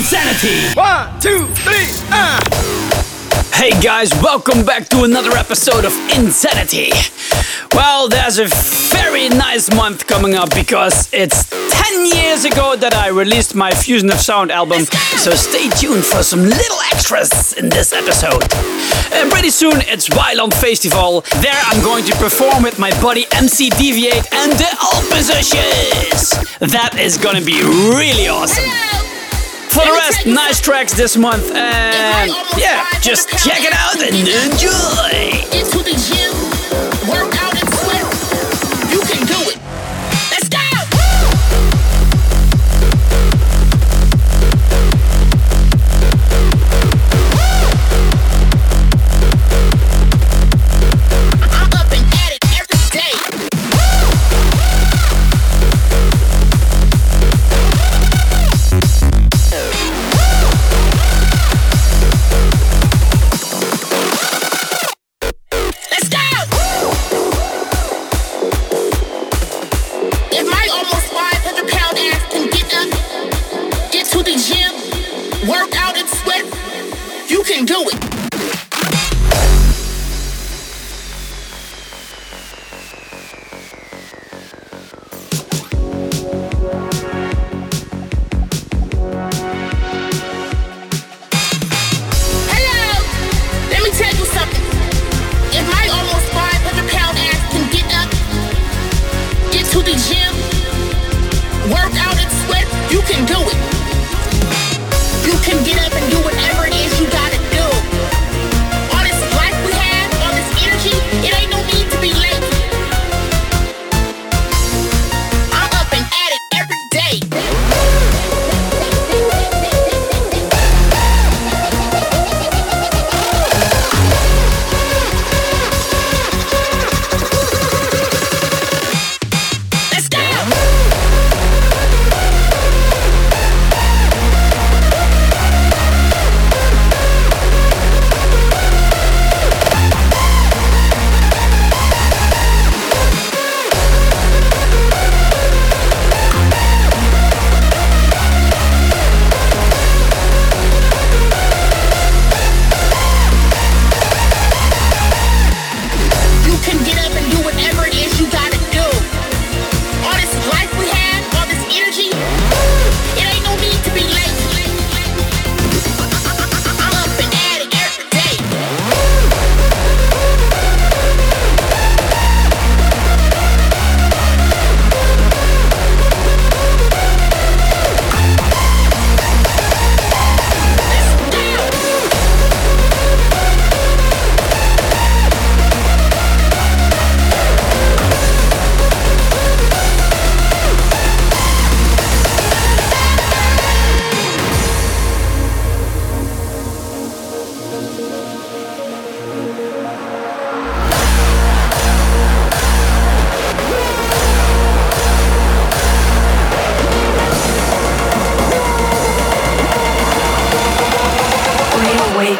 inZanity. One, two, three! Uh. Hey guys, welcome back to another episode of inZanity. Well, there's a very nice month coming up because it's 10 years ago that I released my Fusion of Sound album, so stay tuned for some little extras in this episode. And pretty soon it's Wyland Festival. There I'm going to perform with my buddy MC DV8 and the All Positions. That is gonna be really awesome. Hello. For the rest, nice tracks this month, and yeah, just check it out and enjoy.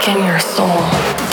awaken your soul.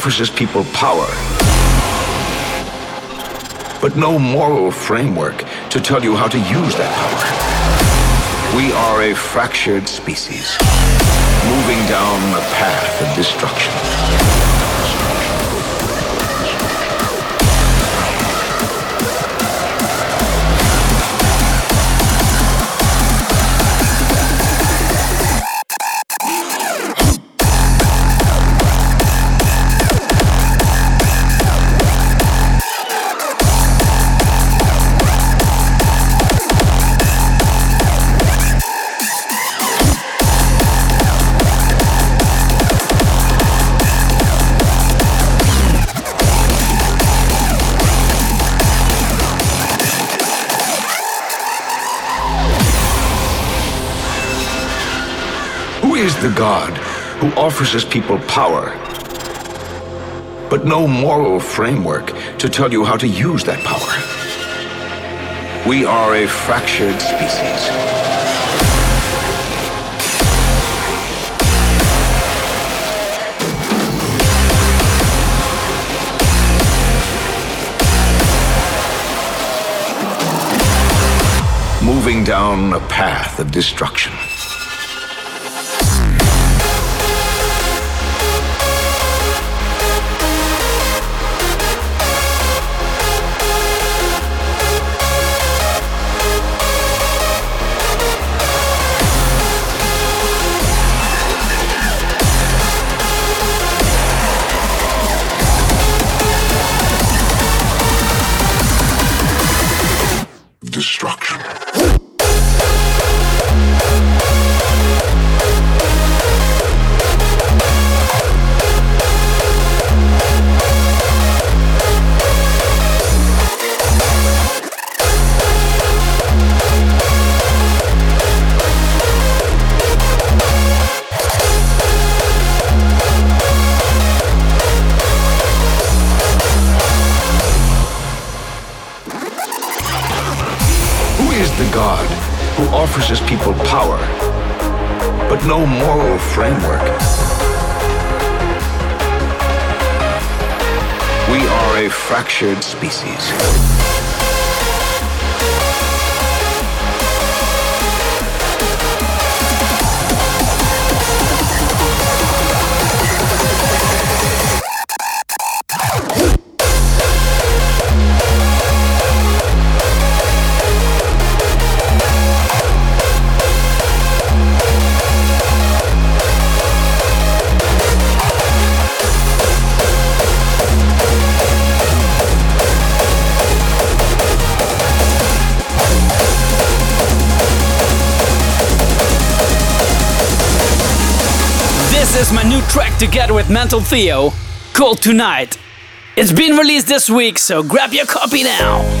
Offers his people power, but no moral framework to tell you how to use that power? We are a fractured species, moving down a path of destruction. God who offers his people power, but no moral framework to tell you how to use that power. We are a fractured species. moving down a path of destruction. Together with Mental Theo called Tonight. It's been released this week, so grab your copy now.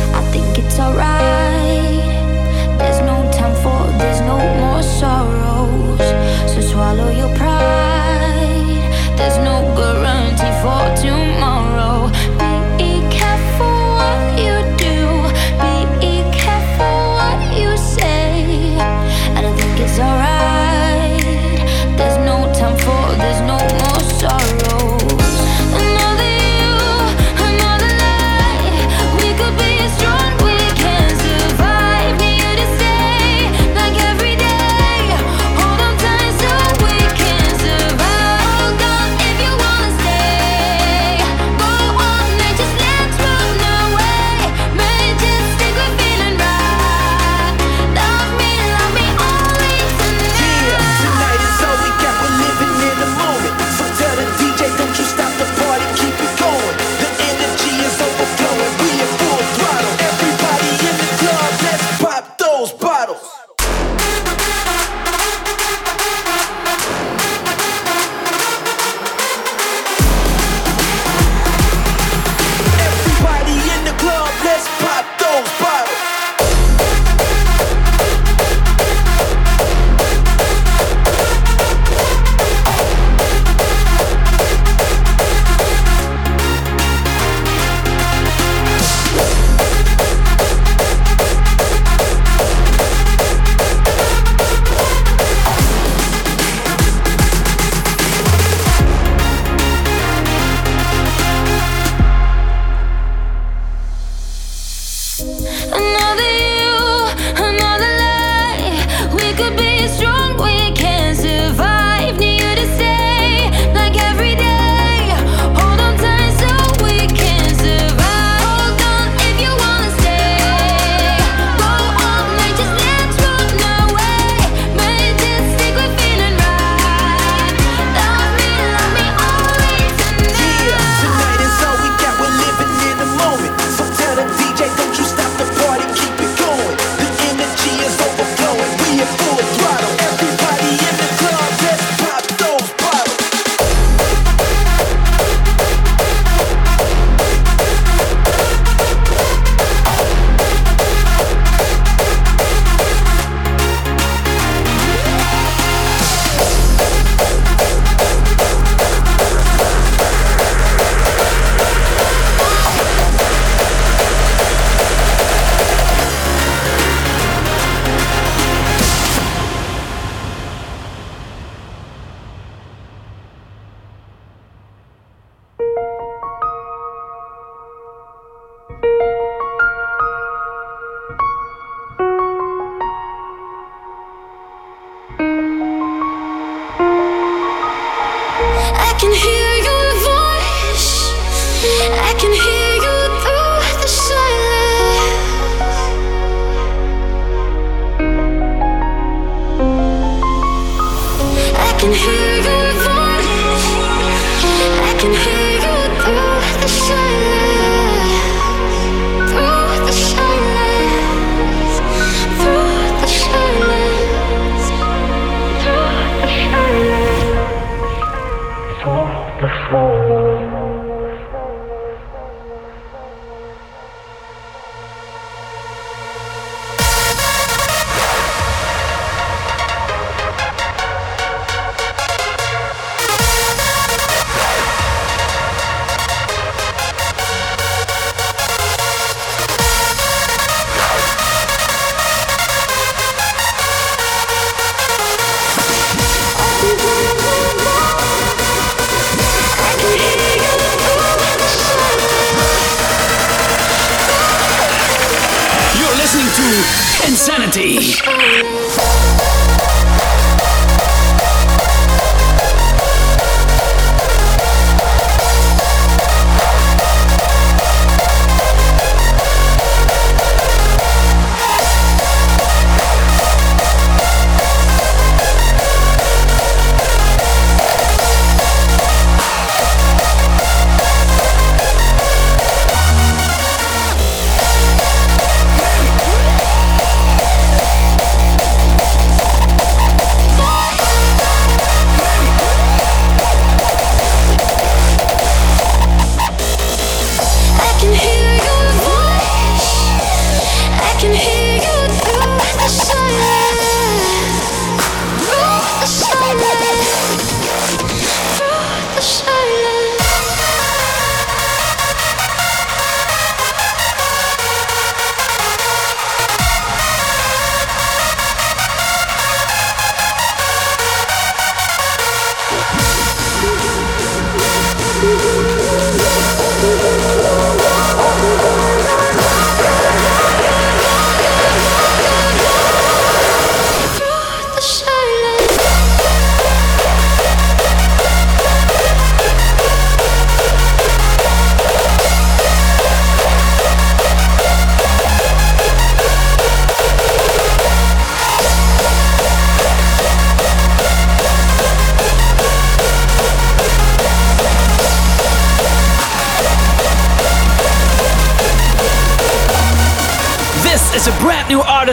inZanity.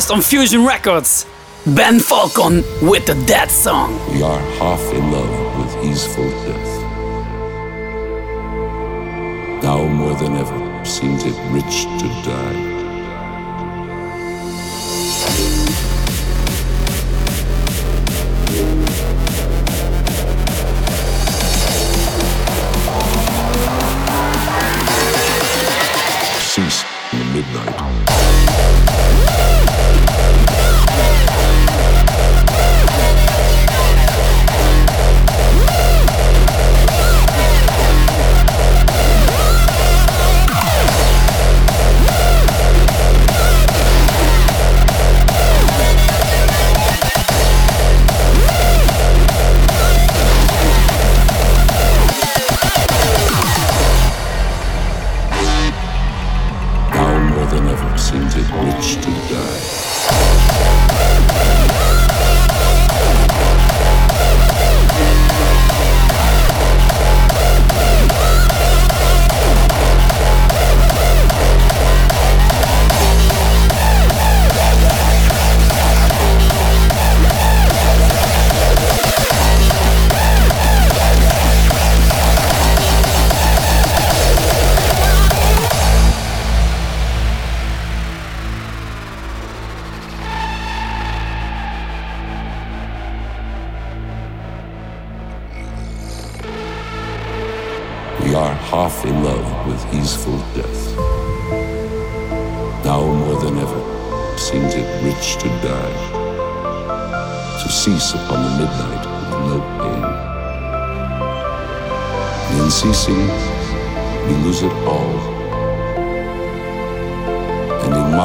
Artist on Fusion Records, Ben Falcon with the Death Song. We are half in love with easeful death. Now more than ever seems it rich to die.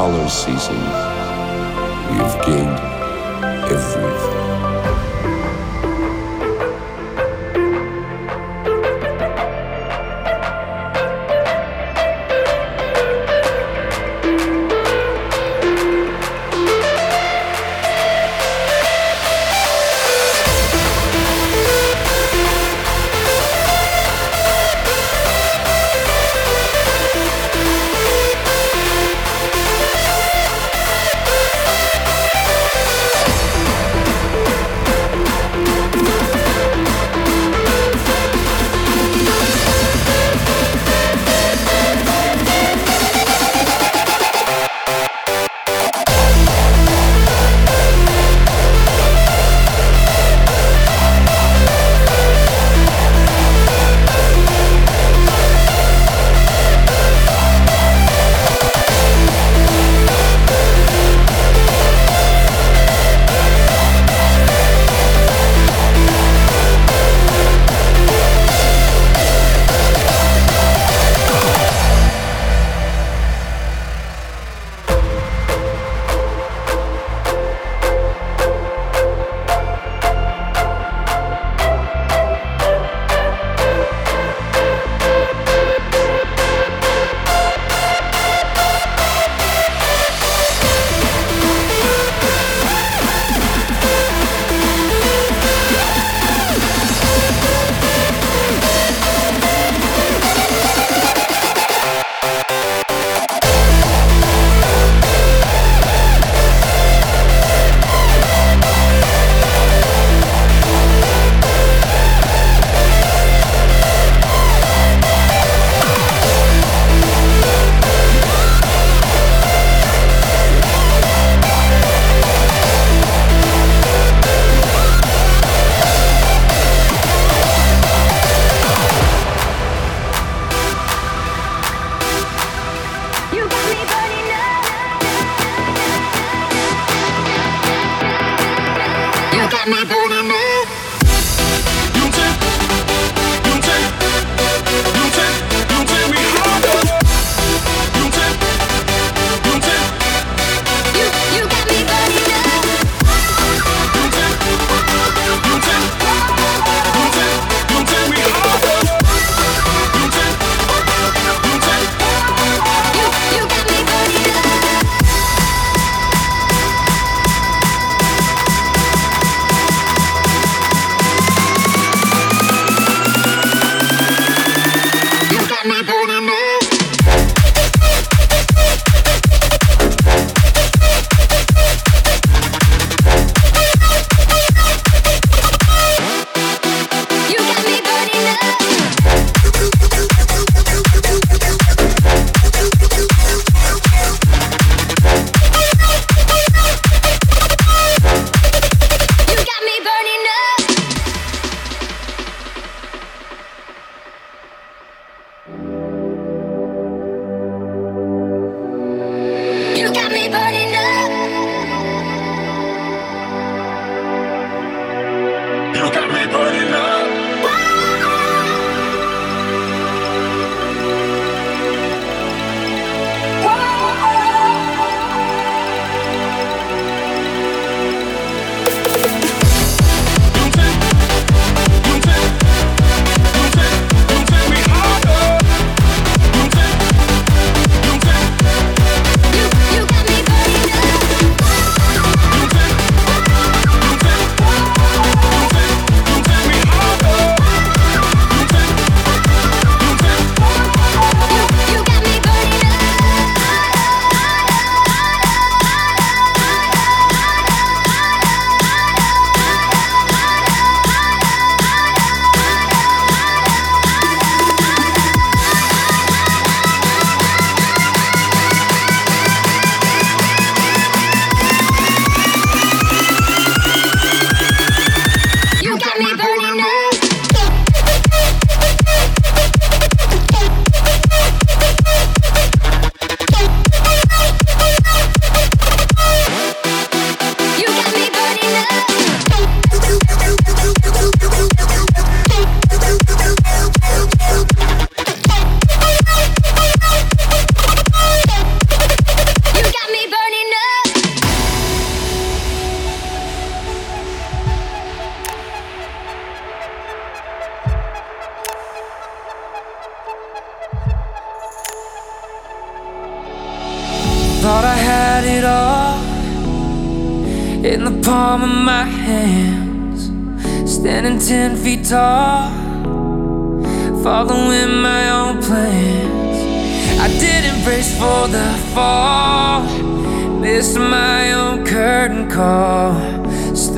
dollar ceases, we have gained everything.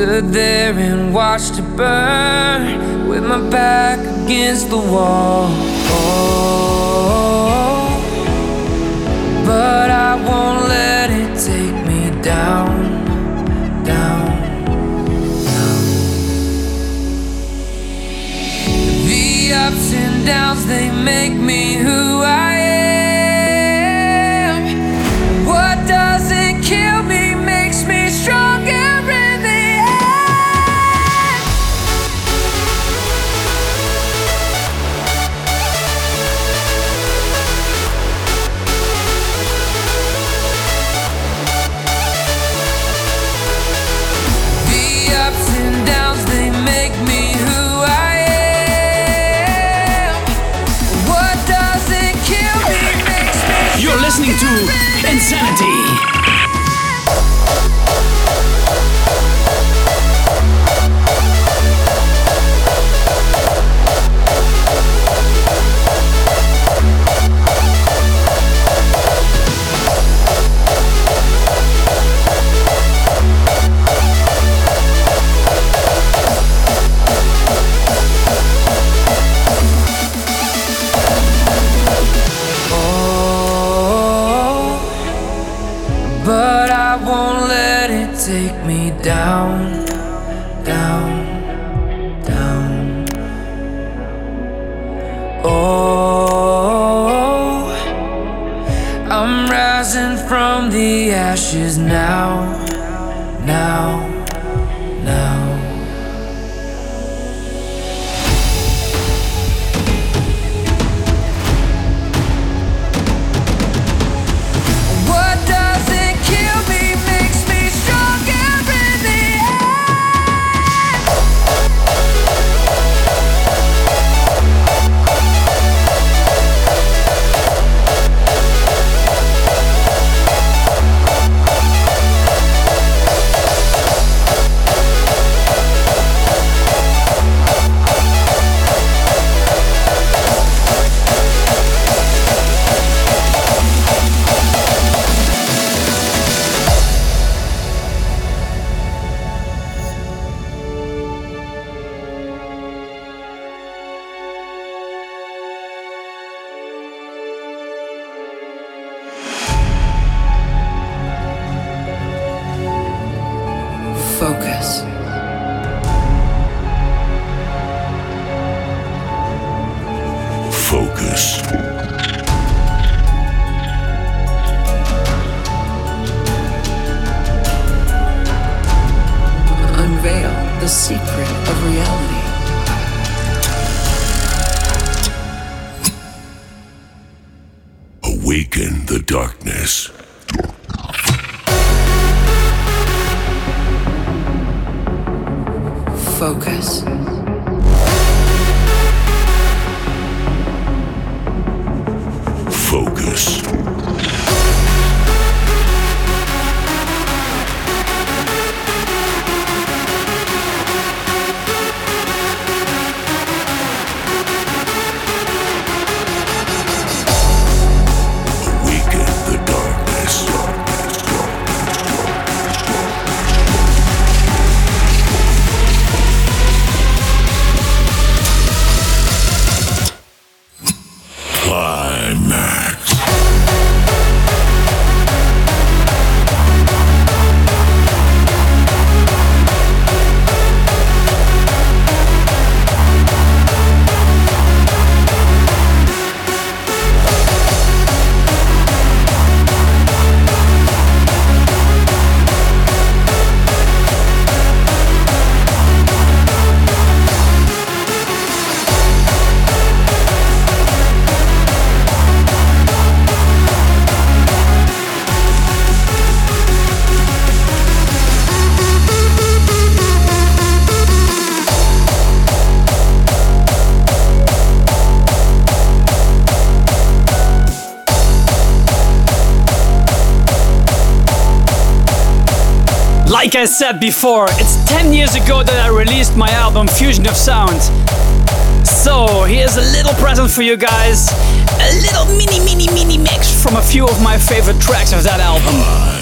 stood there and watched it burn with my back against the wall. Oh, but I won't let it take me down, down, down. The ups and downs, they make me who I am. inZanity. ashes now. I said before, it's 10 years ago that I released my album Fusion of Sound. So, here's a little present for you guys. A little mini, mini, mini mix from a few of my favorite tracks of that album.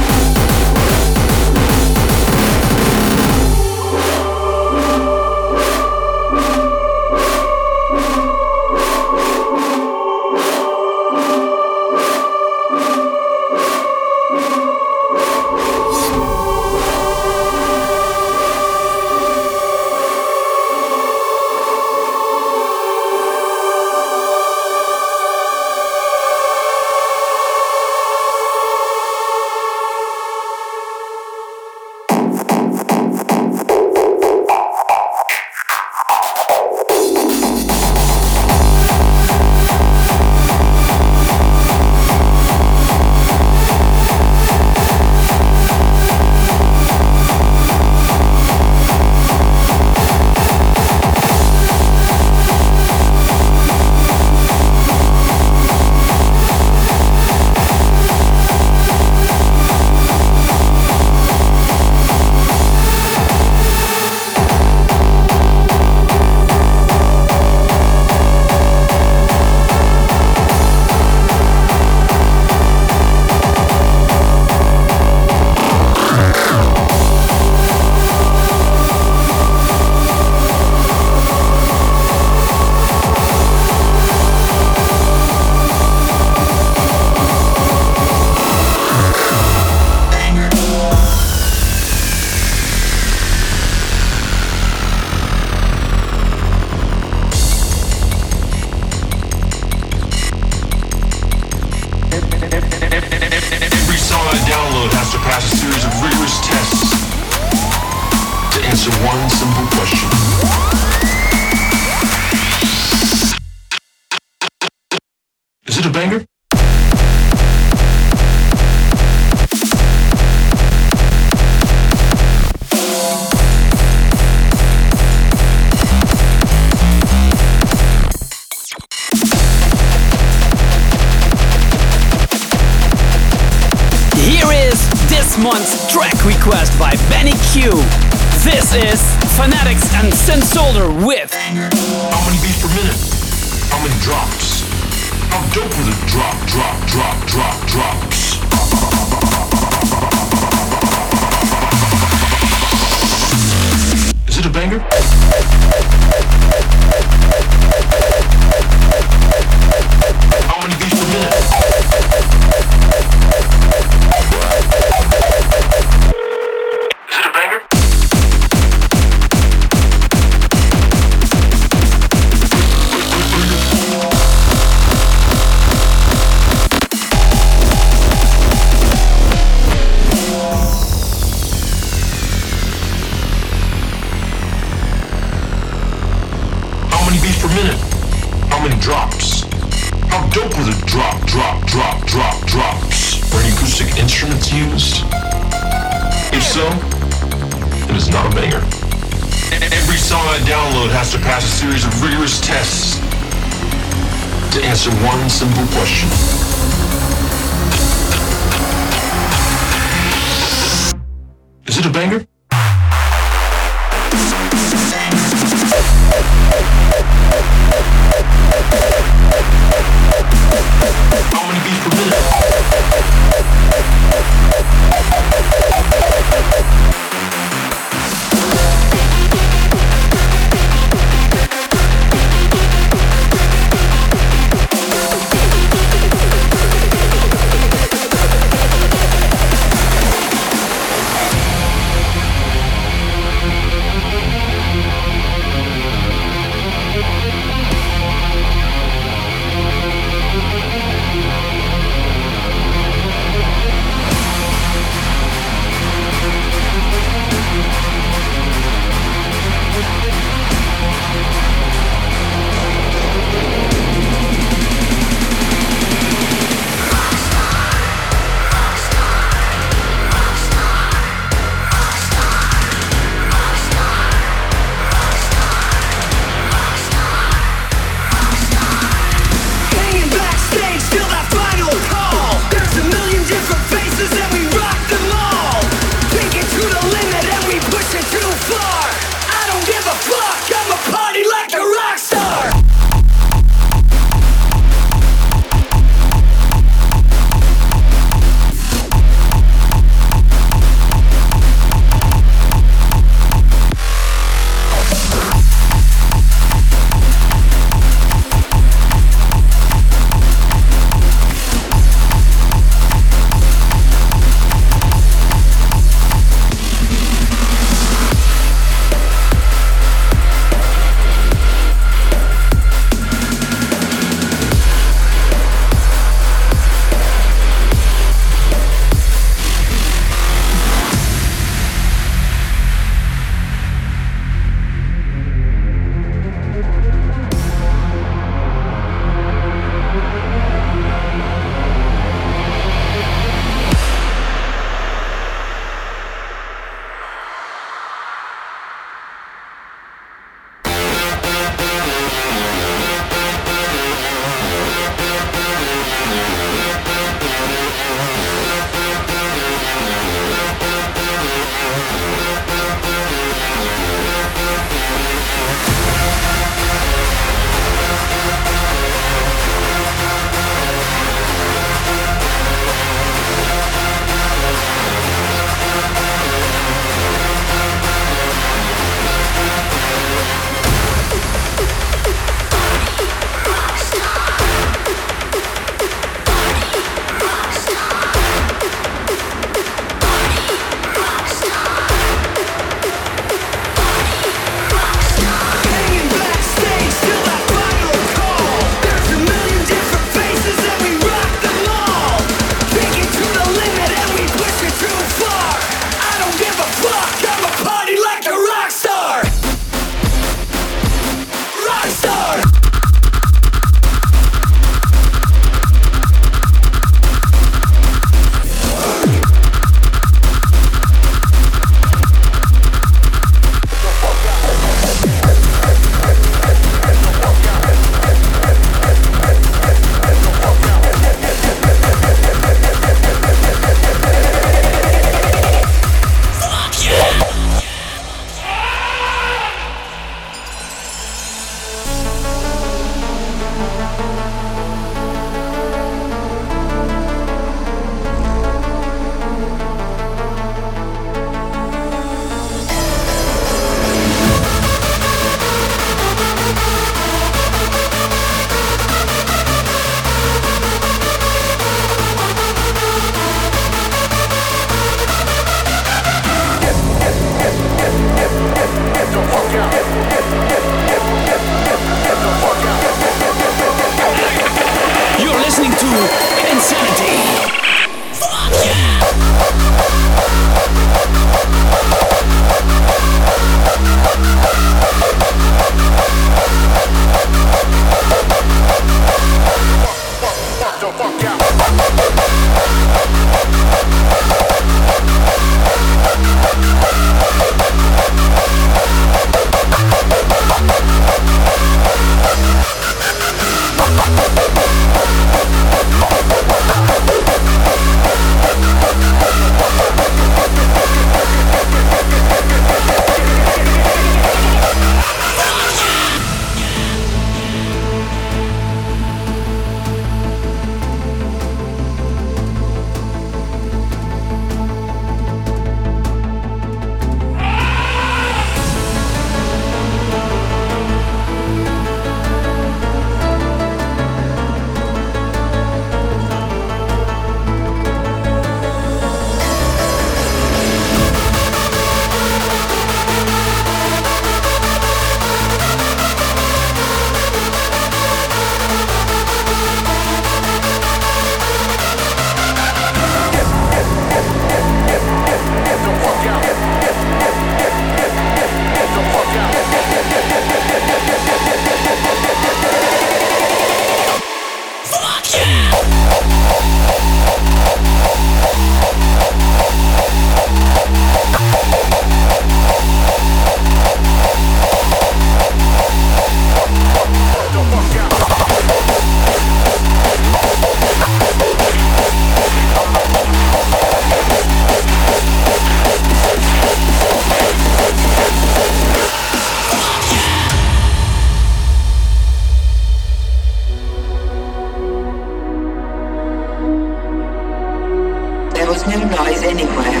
Noise anywhere.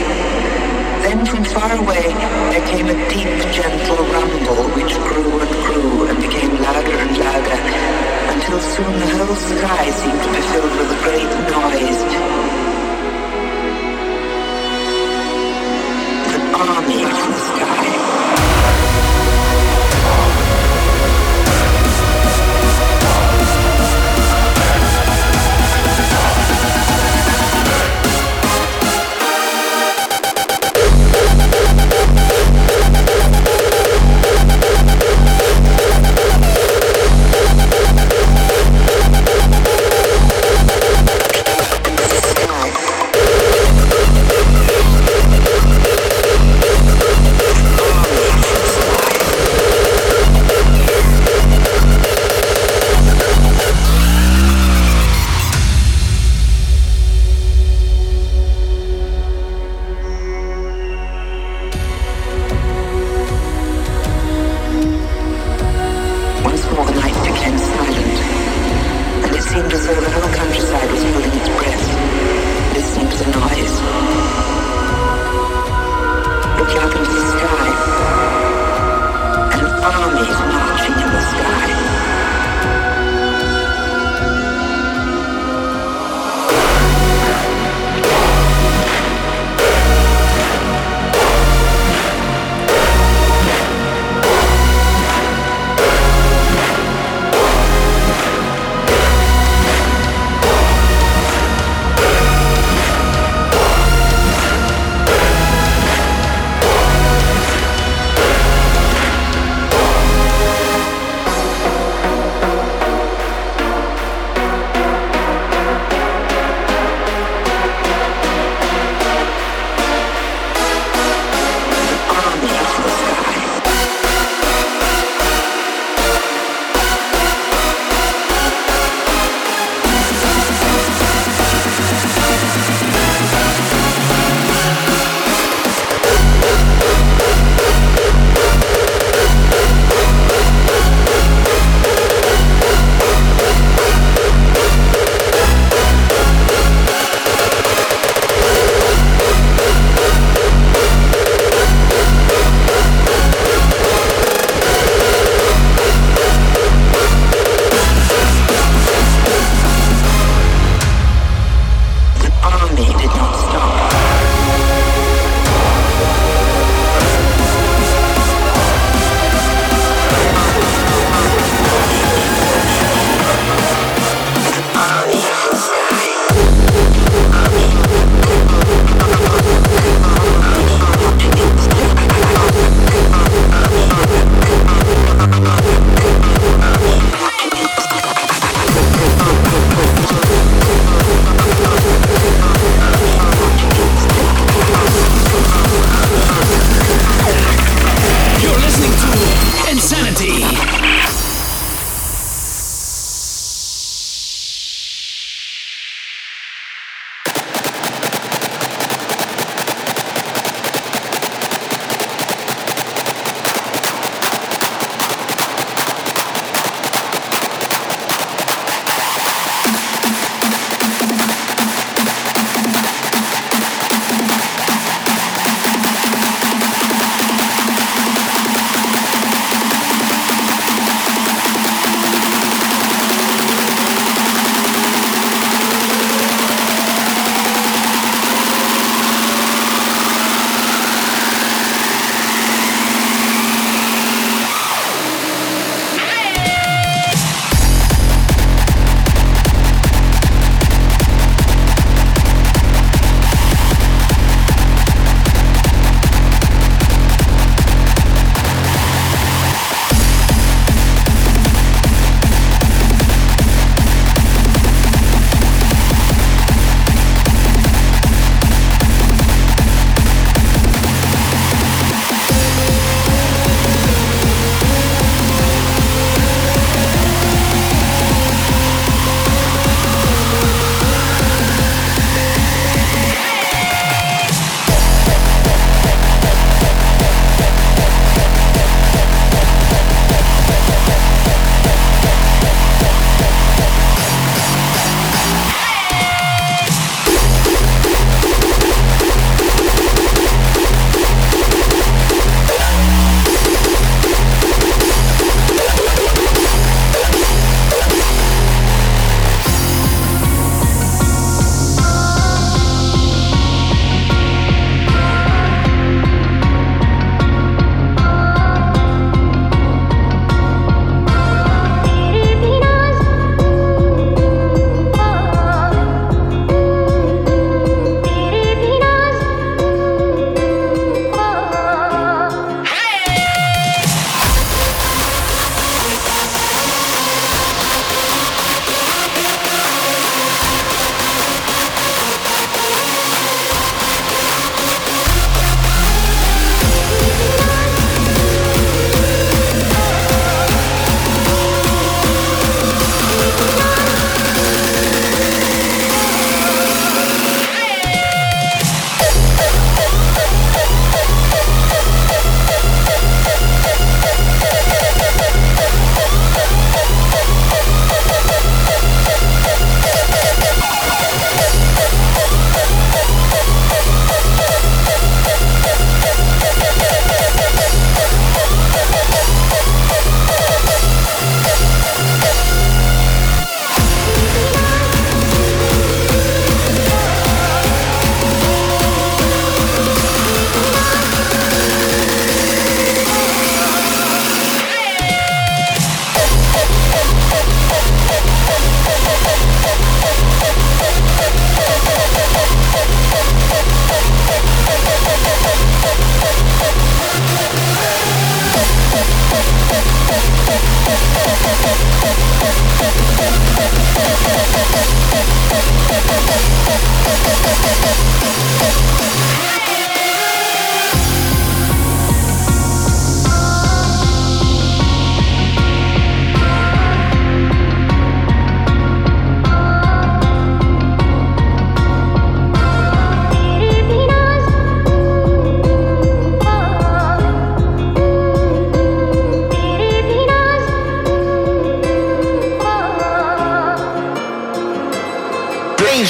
Then from far away there came a deep, gentle rumble which grew and grew and became louder and louder until soon the whole sky seemed to be filled with a great noise. An army from the sky.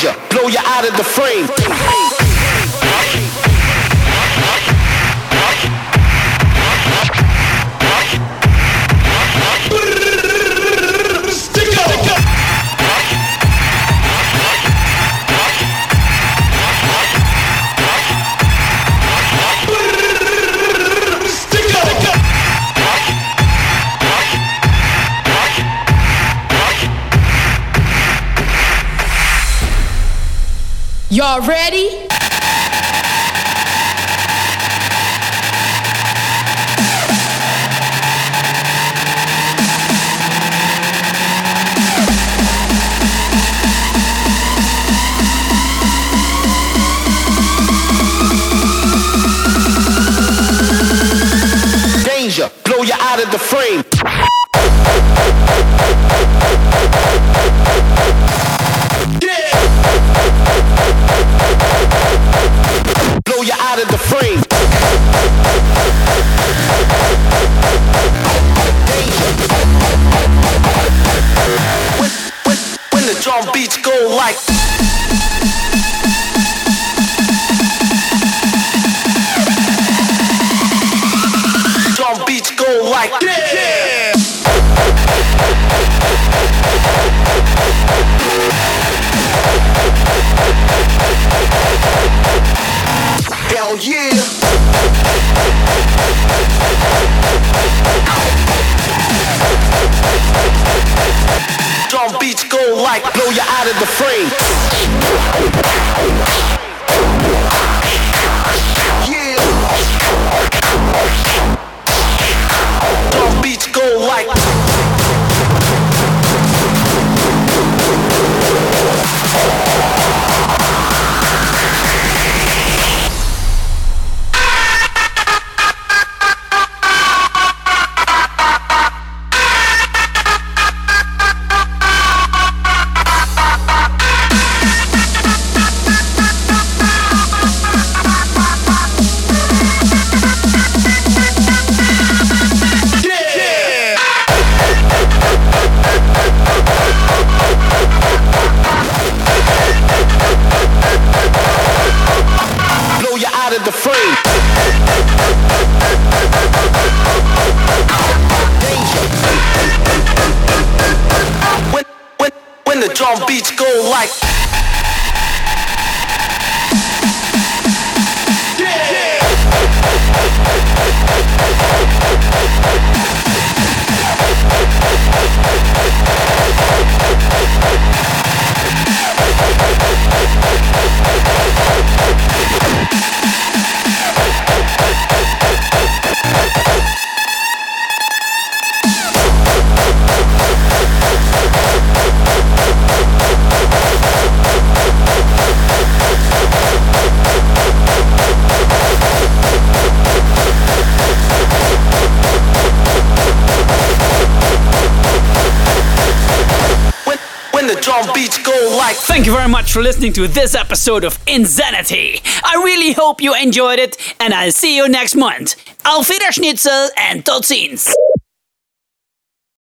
Blow you out of the frame. Y'all ready? Danger, blow you out of the frame. Blow out of the frame. Listening to this episode of inZanity. I really hope you enjoyed it, and I'll see you next month. Auf Wiederschnitzel and tot ziens.